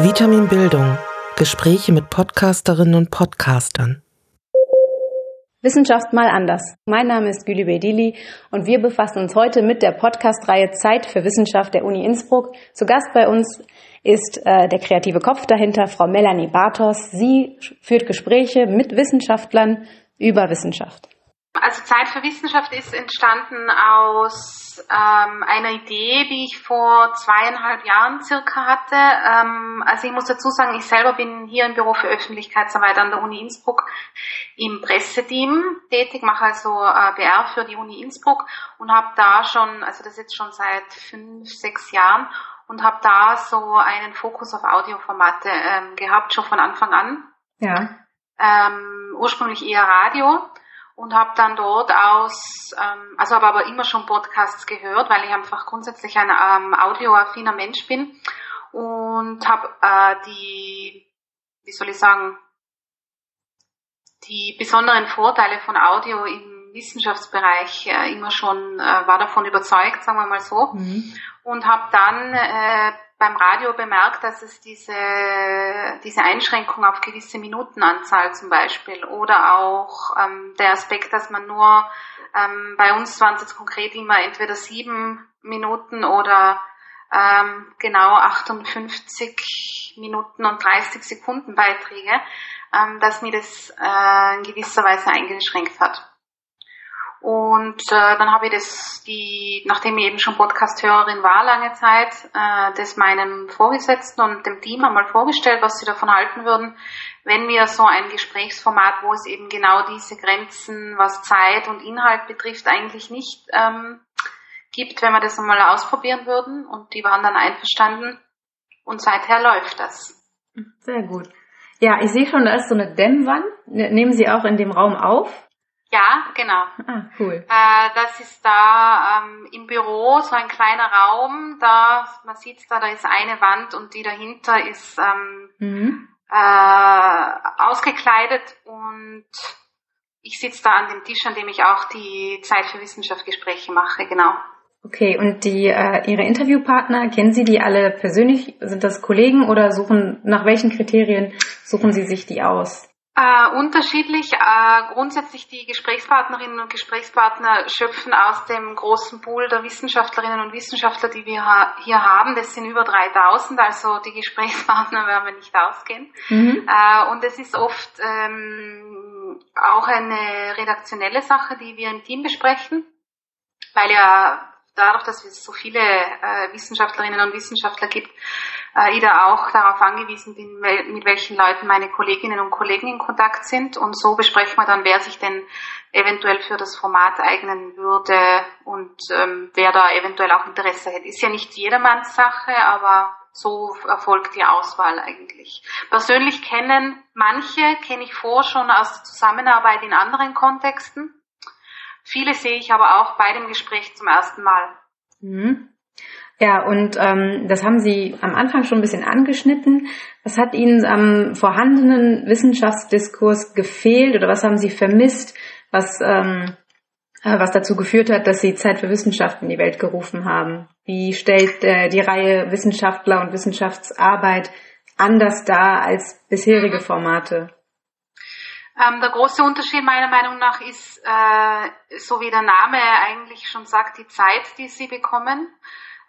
Vitamin Bildung. Gespräche mit Podcasterinnen und Podcastern. Wissenschaft mal anders. Mein Name ist Güli Bedili und wir befassen uns heute mit der Podcast-Reihe Zeit für Wissenschaft der Uni Innsbruck. Zu Gast bei uns ist äh, der kreative Kopf dahinter, Frau Melanie Bartos. Sie führt Gespräche mit Wissenschaftlern über Wissenschaft. Also Zeit für Wissenschaft ist entstanden aus ähm, einer Idee, die ich vor zweieinhalb Jahren circa hatte. Ähm, also ich muss dazu sagen, ich selber bin hier im Büro für Öffentlichkeitsarbeit an der Uni Innsbruck im Presseteam tätig, mache also äh, BR für die Uni Innsbruck und habe da schon, also das jetzt schon seit fünf, sechs Jahren und habe da so einen Fokus auf Audioformate ähm, gehabt, schon von Anfang an. Ja. Ähm, ursprünglich eher Radio und habe dann dort aus, ähm, also habe aber immer schon Podcasts gehört, weil ich einfach grundsätzlich ein ähm, audioaffiner Mensch bin und habe äh, die, wie soll ich sagen, die besonderen Vorteile von Audio im Wissenschaftsbereich äh, immer schon, äh, war davon überzeugt, sagen wir mal so, mhm. und habe dann äh, beim Radio bemerkt, dass es diese, diese Einschränkung auf gewisse Minutenanzahl zum Beispiel oder auch ähm, der Aspekt, dass man nur, ähm, bei uns waren es jetzt konkret immer entweder sieben Minuten oder ähm, genau 58 Minuten und 30 Sekunden Beiträge, ähm, dass mir das äh, in gewisser Weise eingeschränkt hat. Und äh, dann habe ich das, die, nachdem ich eben schon Podcast-Hörerin war lange Zeit, äh, das meinem Vorgesetzten und dem Team einmal vorgestellt, was sie davon halten würden, wenn wir so ein Gesprächsformat, wo es eben genau diese Grenzen, was Zeit und Inhalt betrifft, eigentlich nicht ähm, gibt, wenn wir das einmal ausprobieren würden. Und die waren dann einverstanden. Und seither läuft das. Sehr gut. Ja, ich sehe schon, da ist so eine Dämmwand. Ne, nehmen Sie auch in dem Raum auf? Ja, genau. Ah, cool. Äh, das ist da ähm, im Büro so ein kleiner Raum. Da man sieht da, da ist eine Wand und die dahinter ist ähm, mhm. äh, ausgekleidet und ich sitze da an dem Tisch, an dem ich auch die Zeit für Wissenschaftsgespräche mache. Genau. Okay, und die äh, Ihre Interviewpartner kennen Sie die alle persönlich? Sind das Kollegen oder suchen nach welchen Kriterien suchen Sie sich die aus? Äh, unterschiedlich. Äh, grundsätzlich die Gesprächspartnerinnen und Gesprächspartner schöpfen aus dem großen Pool der Wissenschaftlerinnen und Wissenschaftler, die wir ha hier haben. Das sind über 3000, also die Gesprächspartner werden wir nicht ausgehen. Mhm. Äh, und es ist oft ähm, auch eine redaktionelle Sache, die wir im Team besprechen, weil ja dadurch, dass es so viele äh, Wissenschaftlerinnen und Wissenschaftler gibt, äh, ich da auch darauf angewiesen bin, mit welchen Leuten meine Kolleginnen und Kollegen in Kontakt sind. Und so besprechen wir dann, wer sich denn eventuell für das Format eignen würde und ähm, wer da eventuell auch Interesse hätte. Ist ja nicht jedermanns Sache, aber so erfolgt die Auswahl eigentlich. Persönlich kennen manche, kenne ich vor schon aus der Zusammenarbeit in anderen Kontexten. Viele sehe ich aber auch bei dem Gespräch zum ersten Mal. Mhm. Ja, und ähm, das haben Sie am Anfang schon ein bisschen angeschnitten. Was hat Ihnen am vorhandenen Wissenschaftsdiskurs gefehlt oder was haben Sie vermisst, was, ähm, äh, was dazu geführt hat, dass Sie Zeit für Wissenschaft in die Welt gerufen haben? Wie stellt äh, die Reihe Wissenschaftler und Wissenschaftsarbeit anders dar als bisherige Formate? Ähm, der große Unterschied meiner Meinung nach ist, äh, so wie der Name eigentlich schon sagt, die Zeit, die Sie bekommen.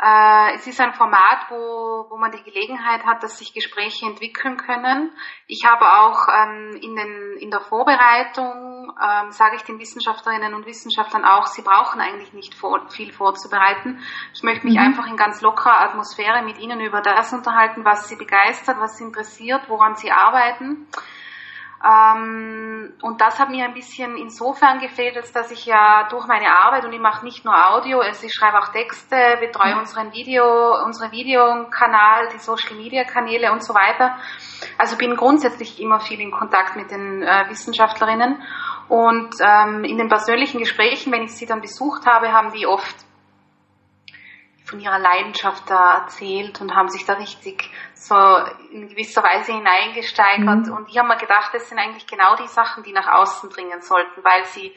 Äh, es ist ein Format, wo, wo man die Gelegenheit hat, dass sich Gespräche entwickeln können. Ich habe auch ähm, in, den, in der Vorbereitung, ähm, sage ich den Wissenschaftlerinnen und Wissenschaftlern auch, sie brauchen eigentlich nicht vor, viel vorzubereiten. Ich möchte mich mhm. einfach in ganz lockerer Atmosphäre mit Ihnen über das unterhalten, was Sie begeistert, was Sie interessiert, woran Sie arbeiten. Ähm, und das hat mir ein bisschen insofern gefehlt, als dass ich ja durch meine Arbeit und ich mache nicht nur Audio, also ich schreibe auch Texte, betreue mhm. unseren Video, unsere Videokanal, die Social Media Kanäle und so weiter. Also bin grundsätzlich immer viel in Kontakt mit den äh, Wissenschaftlerinnen und ähm, in den persönlichen Gesprächen, wenn ich sie dann besucht habe, haben die oft von ihrer Leidenschaft da erzählt und haben sich da richtig so in gewisser Weise hineingesteigert. Mhm. Und ich habe mir gedacht, das sind eigentlich genau die Sachen, die nach außen dringen sollten, weil sie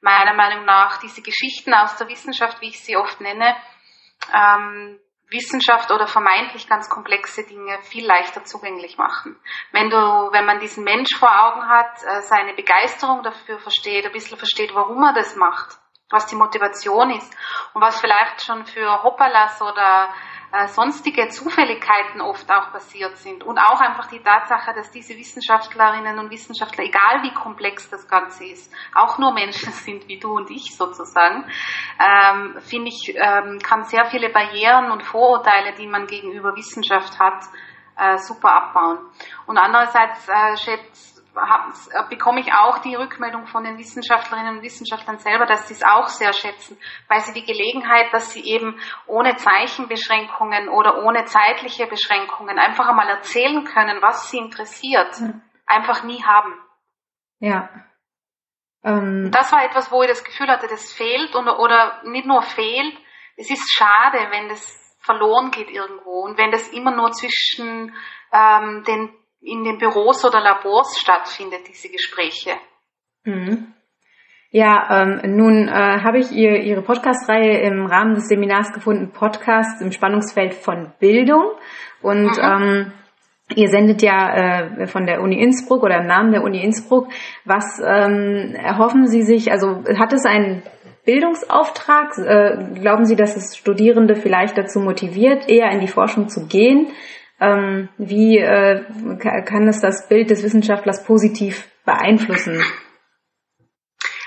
meiner Meinung nach diese Geschichten aus der Wissenschaft, wie ich sie oft nenne, ähm, Wissenschaft oder vermeintlich ganz komplexe Dinge viel leichter zugänglich machen. Wenn du, wenn man diesen Mensch vor Augen hat, äh, seine Begeisterung dafür versteht, ein bisschen versteht, warum er das macht, was die Motivation ist und was vielleicht schon für Hoppalas oder äh, sonstige Zufälligkeiten oft auch passiert sind. Und auch einfach die Tatsache, dass diese Wissenschaftlerinnen und Wissenschaftler, egal wie komplex das Ganze ist, auch nur Menschen sind wie du und ich sozusagen, ähm, finde ich, ähm, kann sehr viele Barrieren und Vorurteile, die man gegenüber Wissenschaft hat, äh, super abbauen. Und andererseits äh, schätze äh, bekomme ich auch die Rückmeldung von den Wissenschaftlerinnen und Wissenschaftlern selber, dass sie es auch sehr schätzen, weil sie die Gelegenheit, dass sie eben ohne Zeichenbeschränkungen oder ohne zeitliche Beschränkungen einfach einmal erzählen können, was sie interessiert, mhm. einfach nie haben. Ja. Ähm. Das war etwas, wo ich das Gefühl hatte, das fehlt oder, oder nicht nur fehlt, es ist schade, wenn das verloren geht irgendwo und wenn das immer nur zwischen ähm, den in den Büros oder Labors stattfindet, diese Gespräche. Mhm. Ja, ähm, nun äh, habe ich ihr, Ihre Podcast-Reihe im Rahmen des Seminars gefunden, Podcast im Spannungsfeld von Bildung. Und mhm. ähm, ihr sendet ja äh, von der Uni Innsbruck oder im Namen der Uni Innsbruck. Was ähm, erhoffen Sie sich, also hat es einen Bildungsauftrag? Äh, glauben Sie, dass es Studierende vielleicht dazu motiviert, eher in die Forschung zu gehen? Ähm, wie äh, kann es das Bild des Wissenschaftlers positiv beeinflussen?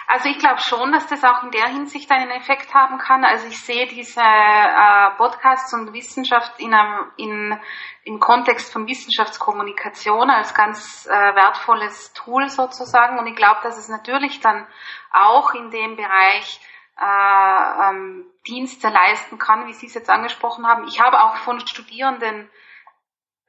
Also ich glaube schon, dass das auch in der Hinsicht einen Effekt haben kann. Also ich sehe diese äh, Podcasts und Wissenschaft in einem, in, im Kontext von Wissenschaftskommunikation als ganz äh, wertvolles Tool sozusagen. Und ich glaube, dass es natürlich dann auch in dem Bereich äh, ähm, Dienste leisten kann, wie Sie es jetzt angesprochen haben. Ich habe auch von Studierenden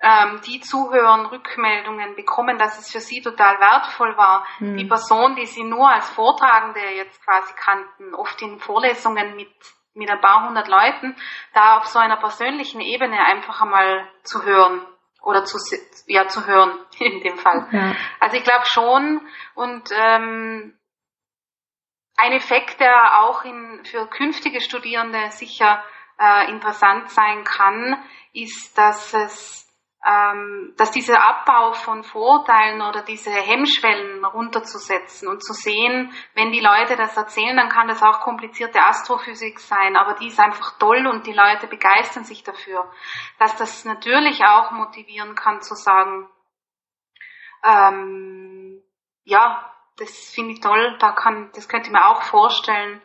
ähm, die zuhören, Rückmeldungen bekommen, dass es für sie total wertvoll war. Mhm. Die Person, die sie nur als Vortragende jetzt quasi kannten, oft in Vorlesungen mit, mit ein paar hundert Leuten, da auf so einer persönlichen Ebene einfach einmal zu hören oder zu, ja, zu hören in dem Fall. Ja. Also ich glaube schon und ähm, ein Effekt, der auch in, für künftige Studierende sicher äh, interessant sein kann, ist, dass es ähm, dass dieser Abbau von Vorurteilen oder diese Hemmschwellen runterzusetzen und zu sehen, wenn die Leute das erzählen, dann kann das auch komplizierte Astrophysik sein, aber die ist einfach toll und die Leute begeistern sich dafür. Dass das natürlich auch motivieren kann zu sagen, ähm, ja, das finde ich toll, da kann, das könnte ich mir auch vorstellen,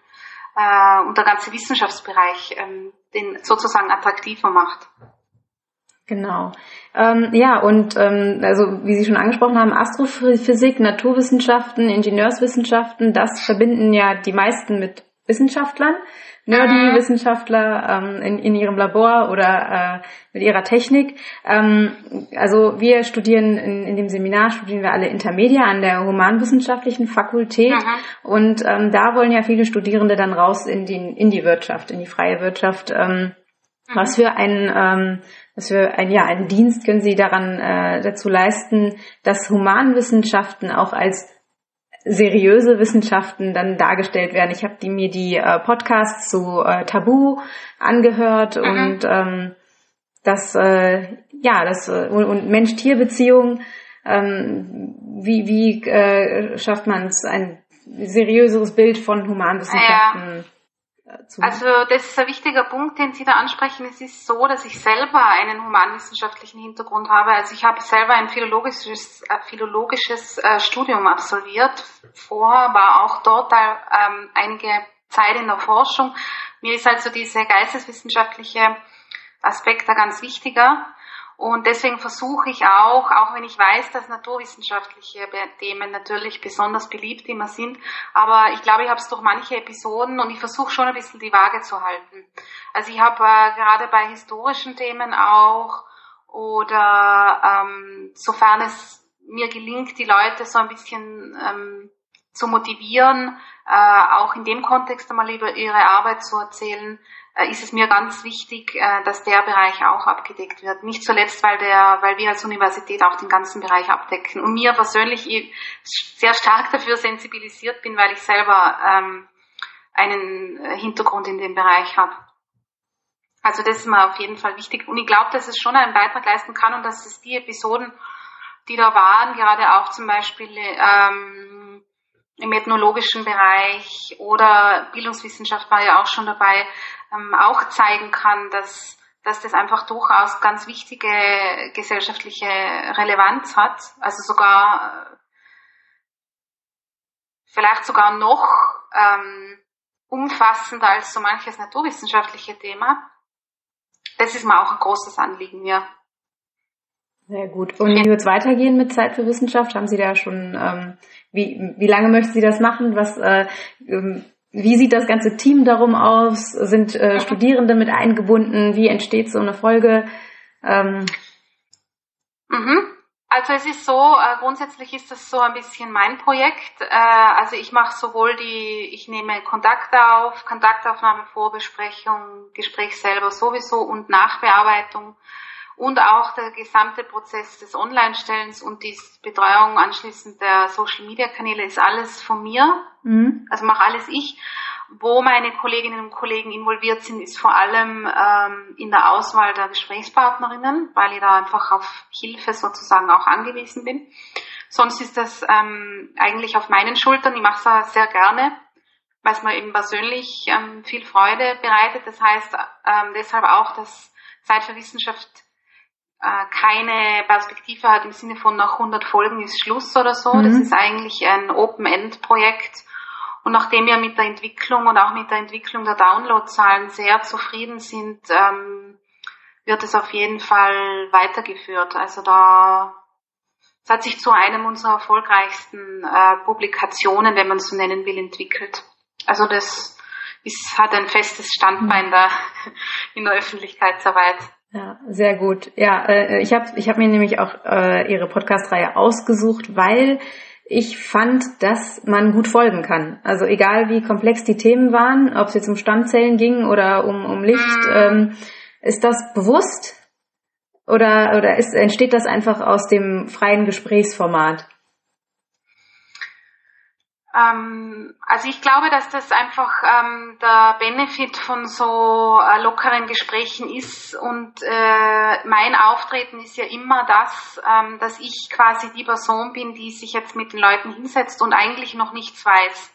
äh, und der ganze Wissenschaftsbereich ähm, den sozusagen attraktiver macht. Genau. Ähm, ja, und ähm, also wie Sie schon angesprochen haben, Astrophysik, Naturwissenschaften, Ingenieurswissenschaften, das verbinden ja die meisten mit Wissenschaftlern, nerdy Wissenschaftler ähm, in, in ihrem Labor oder äh, mit ihrer Technik. Ähm, also wir studieren in, in dem Seminar studieren wir alle Intermedia an der humanwissenschaftlichen Fakultät mhm. und ähm, da wollen ja viele Studierende dann raus in die in die Wirtschaft, in die freie Wirtschaft. Ähm, was für ein, ähm, was für ein, ja, einen Dienst können Sie daran äh, dazu leisten, dass Humanwissenschaften auch als seriöse Wissenschaften dann dargestellt werden. Ich habe die, mir die äh, Podcasts zu äh, Tabu angehört mhm. und ähm, das äh, ja das äh, und, und Mensch-Tier-Beziehung. Ähm, wie wie äh, schafft man es ein seriöseres Bild von Humanwissenschaften? Ja also das ist ein wichtiger Punkt, den Sie da ansprechen. Es ist so, dass ich selber einen humanwissenschaftlichen Hintergrund habe. Also ich habe selber ein philologisches, äh, philologisches äh, Studium absolviert. Vorher war auch dort ähm, einige Zeit in der Forschung. Mir ist also dieser geisteswissenschaftliche Aspekt da ganz wichtiger. Und deswegen versuche ich auch, auch wenn ich weiß, dass naturwissenschaftliche Themen natürlich besonders beliebt immer sind, aber ich glaube, ich habe es durch manche Episoden und ich versuche schon ein bisschen die Waage zu halten. Also ich habe äh, gerade bei historischen Themen auch oder ähm, sofern es mir gelingt, die Leute so ein bisschen ähm, zu motivieren, auch in dem Kontext einmal über ihre Arbeit zu erzählen, äh, ist es mir ganz wichtig, äh, dass der Bereich auch abgedeckt wird. Nicht zuletzt, weil der, weil wir als Universität auch den ganzen Bereich abdecken. Und mir persönlich sehr stark dafür sensibilisiert bin, weil ich selber ähm, einen Hintergrund in dem Bereich habe. Also das ist mir auf jeden Fall wichtig. Und ich glaube, dass es schon einen Beitrag leisten kann und dass es die Episoden, die da waren, gerade auch zum Beispiel ähm, im ethnologischen Bereich oder Bildungswissenschaft war ja auch schon dabei, ähm, auch zeigen kann, dass, dass das einfach durchaus ganz wichtige gesellschaftliche Relevanz hat. Also sogar, vielleicht sogar noch ähm, umfassender als so manches naturwissenschaftliche Thema. Das ist mir auch ein großes Anliegen, ja. Sehr gut. Und wie wird es weitergehen mit Zeit für Wissenschaft? Haben Sie da schon, ähm, wie, wie lange möchten Sie das machen? Was, äh, ähm, wie sieht das ganze Team darum aus? Sind äh, Studierende mit eingebunden? Wie entsteht so eine Folge? Ähm, mhm. Also es ist so, äh, grundsätzlich ist das so ein bisschen mein Projekt. Äh, also ich mache sowohl die, ich nehme Kontakte auf, Kontaktaufnahme, Vorbesprechung, Gespräch selber sowieso und Nachbearbeitung und auch der gesamte Prozess des Online-Stellens und die Betreuung anschließend der Social-Media-Kanäle ist alles von mir. Mhm. Also mache alles ich. Wo meine Kolleginnen und Kollegen involviert sind, ist vor allem ähm, in der Auswahl der Gesprächspartnerinnen, weil ich da einfach auf Hilfe sozusagen auch angewiesen bin. Sonst ist das ähm, eigentlich auf meinen Schultern. Ich mache es sehr gerne, weil es mir eben persönlich ähm, viel Freude bereitet. Das heißt ähm, deshalb auch, dass Zeit für Wissenschaft keine Perspektive hat im Sinne von nach 100 Folgen ist Schluss oder so. Mhm. Das ist eigentlich ein Open-End-Projekt. Und nachdem wir mit der Entwicklung und auch mit der Entwicklung der Downloadzahlen sehr zufrieden sind, ähm, wird es auf jeden Fall weitergeführt. Also da es hat sich zu einem unserer erfolgreichsten äh, Publikationen, wenn man es so nennen will, entwickelt. Also das ist, hat ein festes Standbein mhm. da in der Öffentlichkeitsarbeit. Ja, sehr gut. Ja, äh, ich habe ich hab mir nämlich auch äh, Ihre Podcast-Reihe ausgesucht, weil ich fand, dass man gut folgen kann. Also egal wie komplex die Themen waren, ob es jetzt um Stammzellen ging oder um, um Licht, mhm. ähm, ist das bewusst oder, oder ist, entsteht das einfach aus dem freien Gesprächsformat? Ähm, also ich glaube, dass das einfach ähm, der Benefit von so äh, lockeren Gesprächen ist und äh, mein Auftreten ist ja immer das, ähm, dass ich quasi die Person bin, die sich jetzt mit den Leuten hinsetzt und eigentlich noch nichts weiß.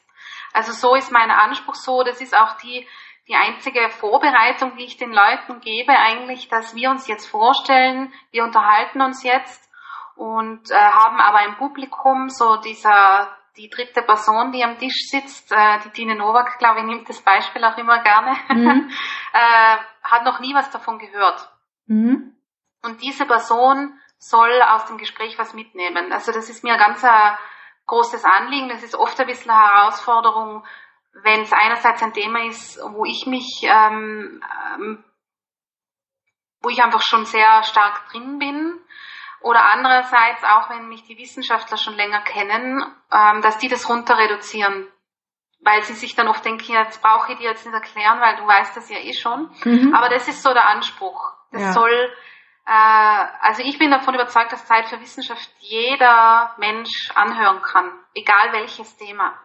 Also so ist mein Anspruch so, das ist auch die, die einzige Vorbereitung, die ich den Leuten gebe, eigentlich, dass wir uns jetzt vorstellen, wir unterhalten uns jetzt und äh, haben aber ein Publikum, so dieser die dritte Person, die am Tisch sitzt, äh, die Tine Nowak, glaube ich, nimmt das Beispiel auch immer gerne, mhm. äh, hat noch nie was davon gehört. Mhm. Und diese Person soll aus dem Gespräch was mitnehmen. Also das ist mir ein ganz äh, großes Anliegen. Das ist oft ein bisschen eine Herausforderung, wenn es einerseits ein Thema ist, wo ich mich, ähm, ähm, wo ich einfach schon sehr stark drin bin oder andererseits, auch wenn mich die Wissenschaftler schon länger kennen, ähm, dass die das runter reduzieren. Weil sie sich dann oft denken, ja, jetzt brauche ich dir jetzt nicht erklären, weil du weißt das ja eh schon. Mhm. Aber das ist so der Anspruch. Das ja. soll, äh, also ich bin davon überzeugt, dass Zeit für Wissenschaft jeder Mensch anhören kann. Egal welches Thema.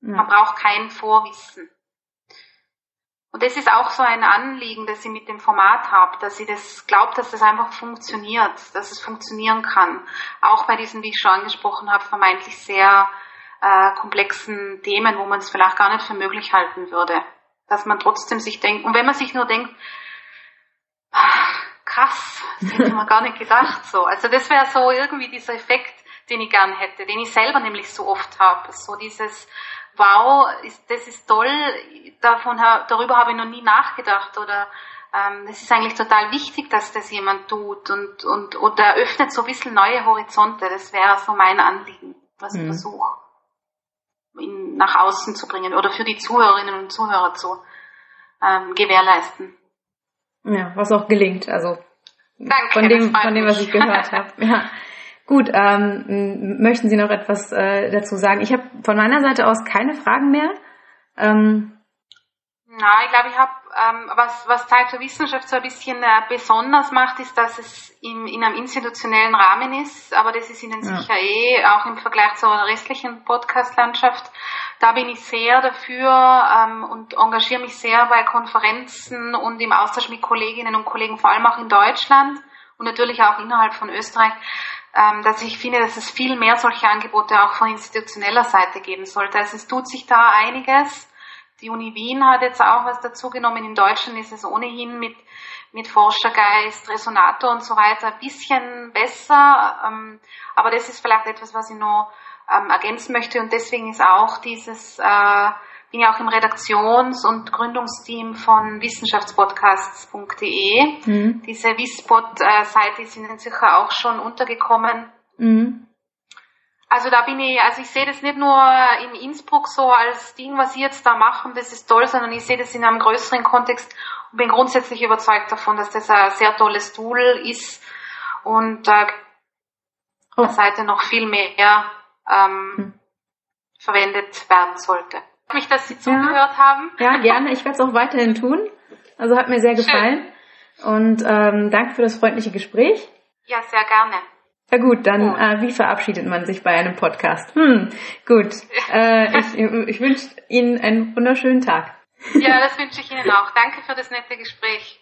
Ja. Man braucht kein Vorwissen. Und das ist auch so ein Anliegen, das ich mit dem Format habe, dass ich das glaube, dass das einfach funktioniert, dass es funktionieren kann. Auch bei diesen, wie ich schon angesprochen habe, vermeintlich sehr äh, komplexen Themen, wo man es vielleicht gar nicht für möglich halten würde. Dass man trotzdem sich denkt, und wenn man sich nur denkt, ach, krass, das hätte man gar nicht gedacht so. Also das wäre so irgendwie dieser Effekt, den ich gern hätte, den ich selber nämlich so oft habe. So dieses, wow, ist, das ist toll, davon, darüber habe ich noch nie nachgedacht oder ähm, es ist eigentlich total wichtig, dass das jemand tut und, und, und eröffnet so ein bisschen neue Horizonte. Das wäre so mein Anliegen, was mhm. ich versuche, ihn nach außen zu bringen oder für die Zuhörerinnen und Zuhörer zu ähm, gewährleisten. Ja, was auch gelingt, also Danke, von dem, von dem, was ich gehört habe. Ja. Gut, ähm, möchten Sie noch etwas äh, dazu sagen? Ich habe von meiner Seite aus keine Fragen mehr. Ähm, Na, ich glaube, ich habe ähm, was, was Zeit für Wissenschaft so ein bisschen äh, besonders macht, ist, dass es im, in einem institutionellen Rahmen ist, aber das ist Ihnen ja. sicher eh auch im Vergleich zur restlichen Podcast-Landschaft. Da bin ich sehr dafür ähm, und engagiere mich sehr bei Konferenzen und im Austausch mit Kolleginnen und Kollegen, vor allem auch in Deutschland und natürlich auch innerhalb von Österreich, dass ich finde, dass es viel mehr solche Angebote auch von institutioneller Seite geben sollte. Also es tut sich da einiges. Die Uni Wien hat jetzt auch was dazugenommen. In Deutschland ist es ohnehin mit, mit Forschergeist, Resonator und so weiter ein bisschen besser. Ähm, aber das ist vielleicht etwas, was ich noch ähm, ergänzen möchte. Und deswegen ist auch dieses, äh, bin ja auch im Redaktions- und Gründungsteam von wissenschaftspodcasts.de. Mhm. Diese Wisspod-Seite ist Ihnen sicher auch schon untergekommen. Mhm. Also da bin ich, also ich sehe das nicht nur in Innsbruck so als Ding, was Sie jetzt da machen, das ist toll, sondern ich sehe das in einem größeren Kontext und bin grundsätzlich überzeugt davon, dass das ein sehr tolles Tool ist und äh, oh. der Seite noch viel mehr ähm, hm. verwendet werden sollte. Ich mich, dass Sie zugehört ja. haben. Ja, gerne. Ich werde es auch weiterhin tun. Also hat mir sehr gefallen. Schön. Und ähm, danke für das freundliche Gespräch. Ja, sehr gerne. Ja gut, dann äh, wie verabschiedet man sich bei einem Podcast? Hm, gut. Äh, ich ich wünsche Ihnen einen wunderschönen Tag. Ja, das wünsche ich Ihnen auch. Danke für das nette Gespräch.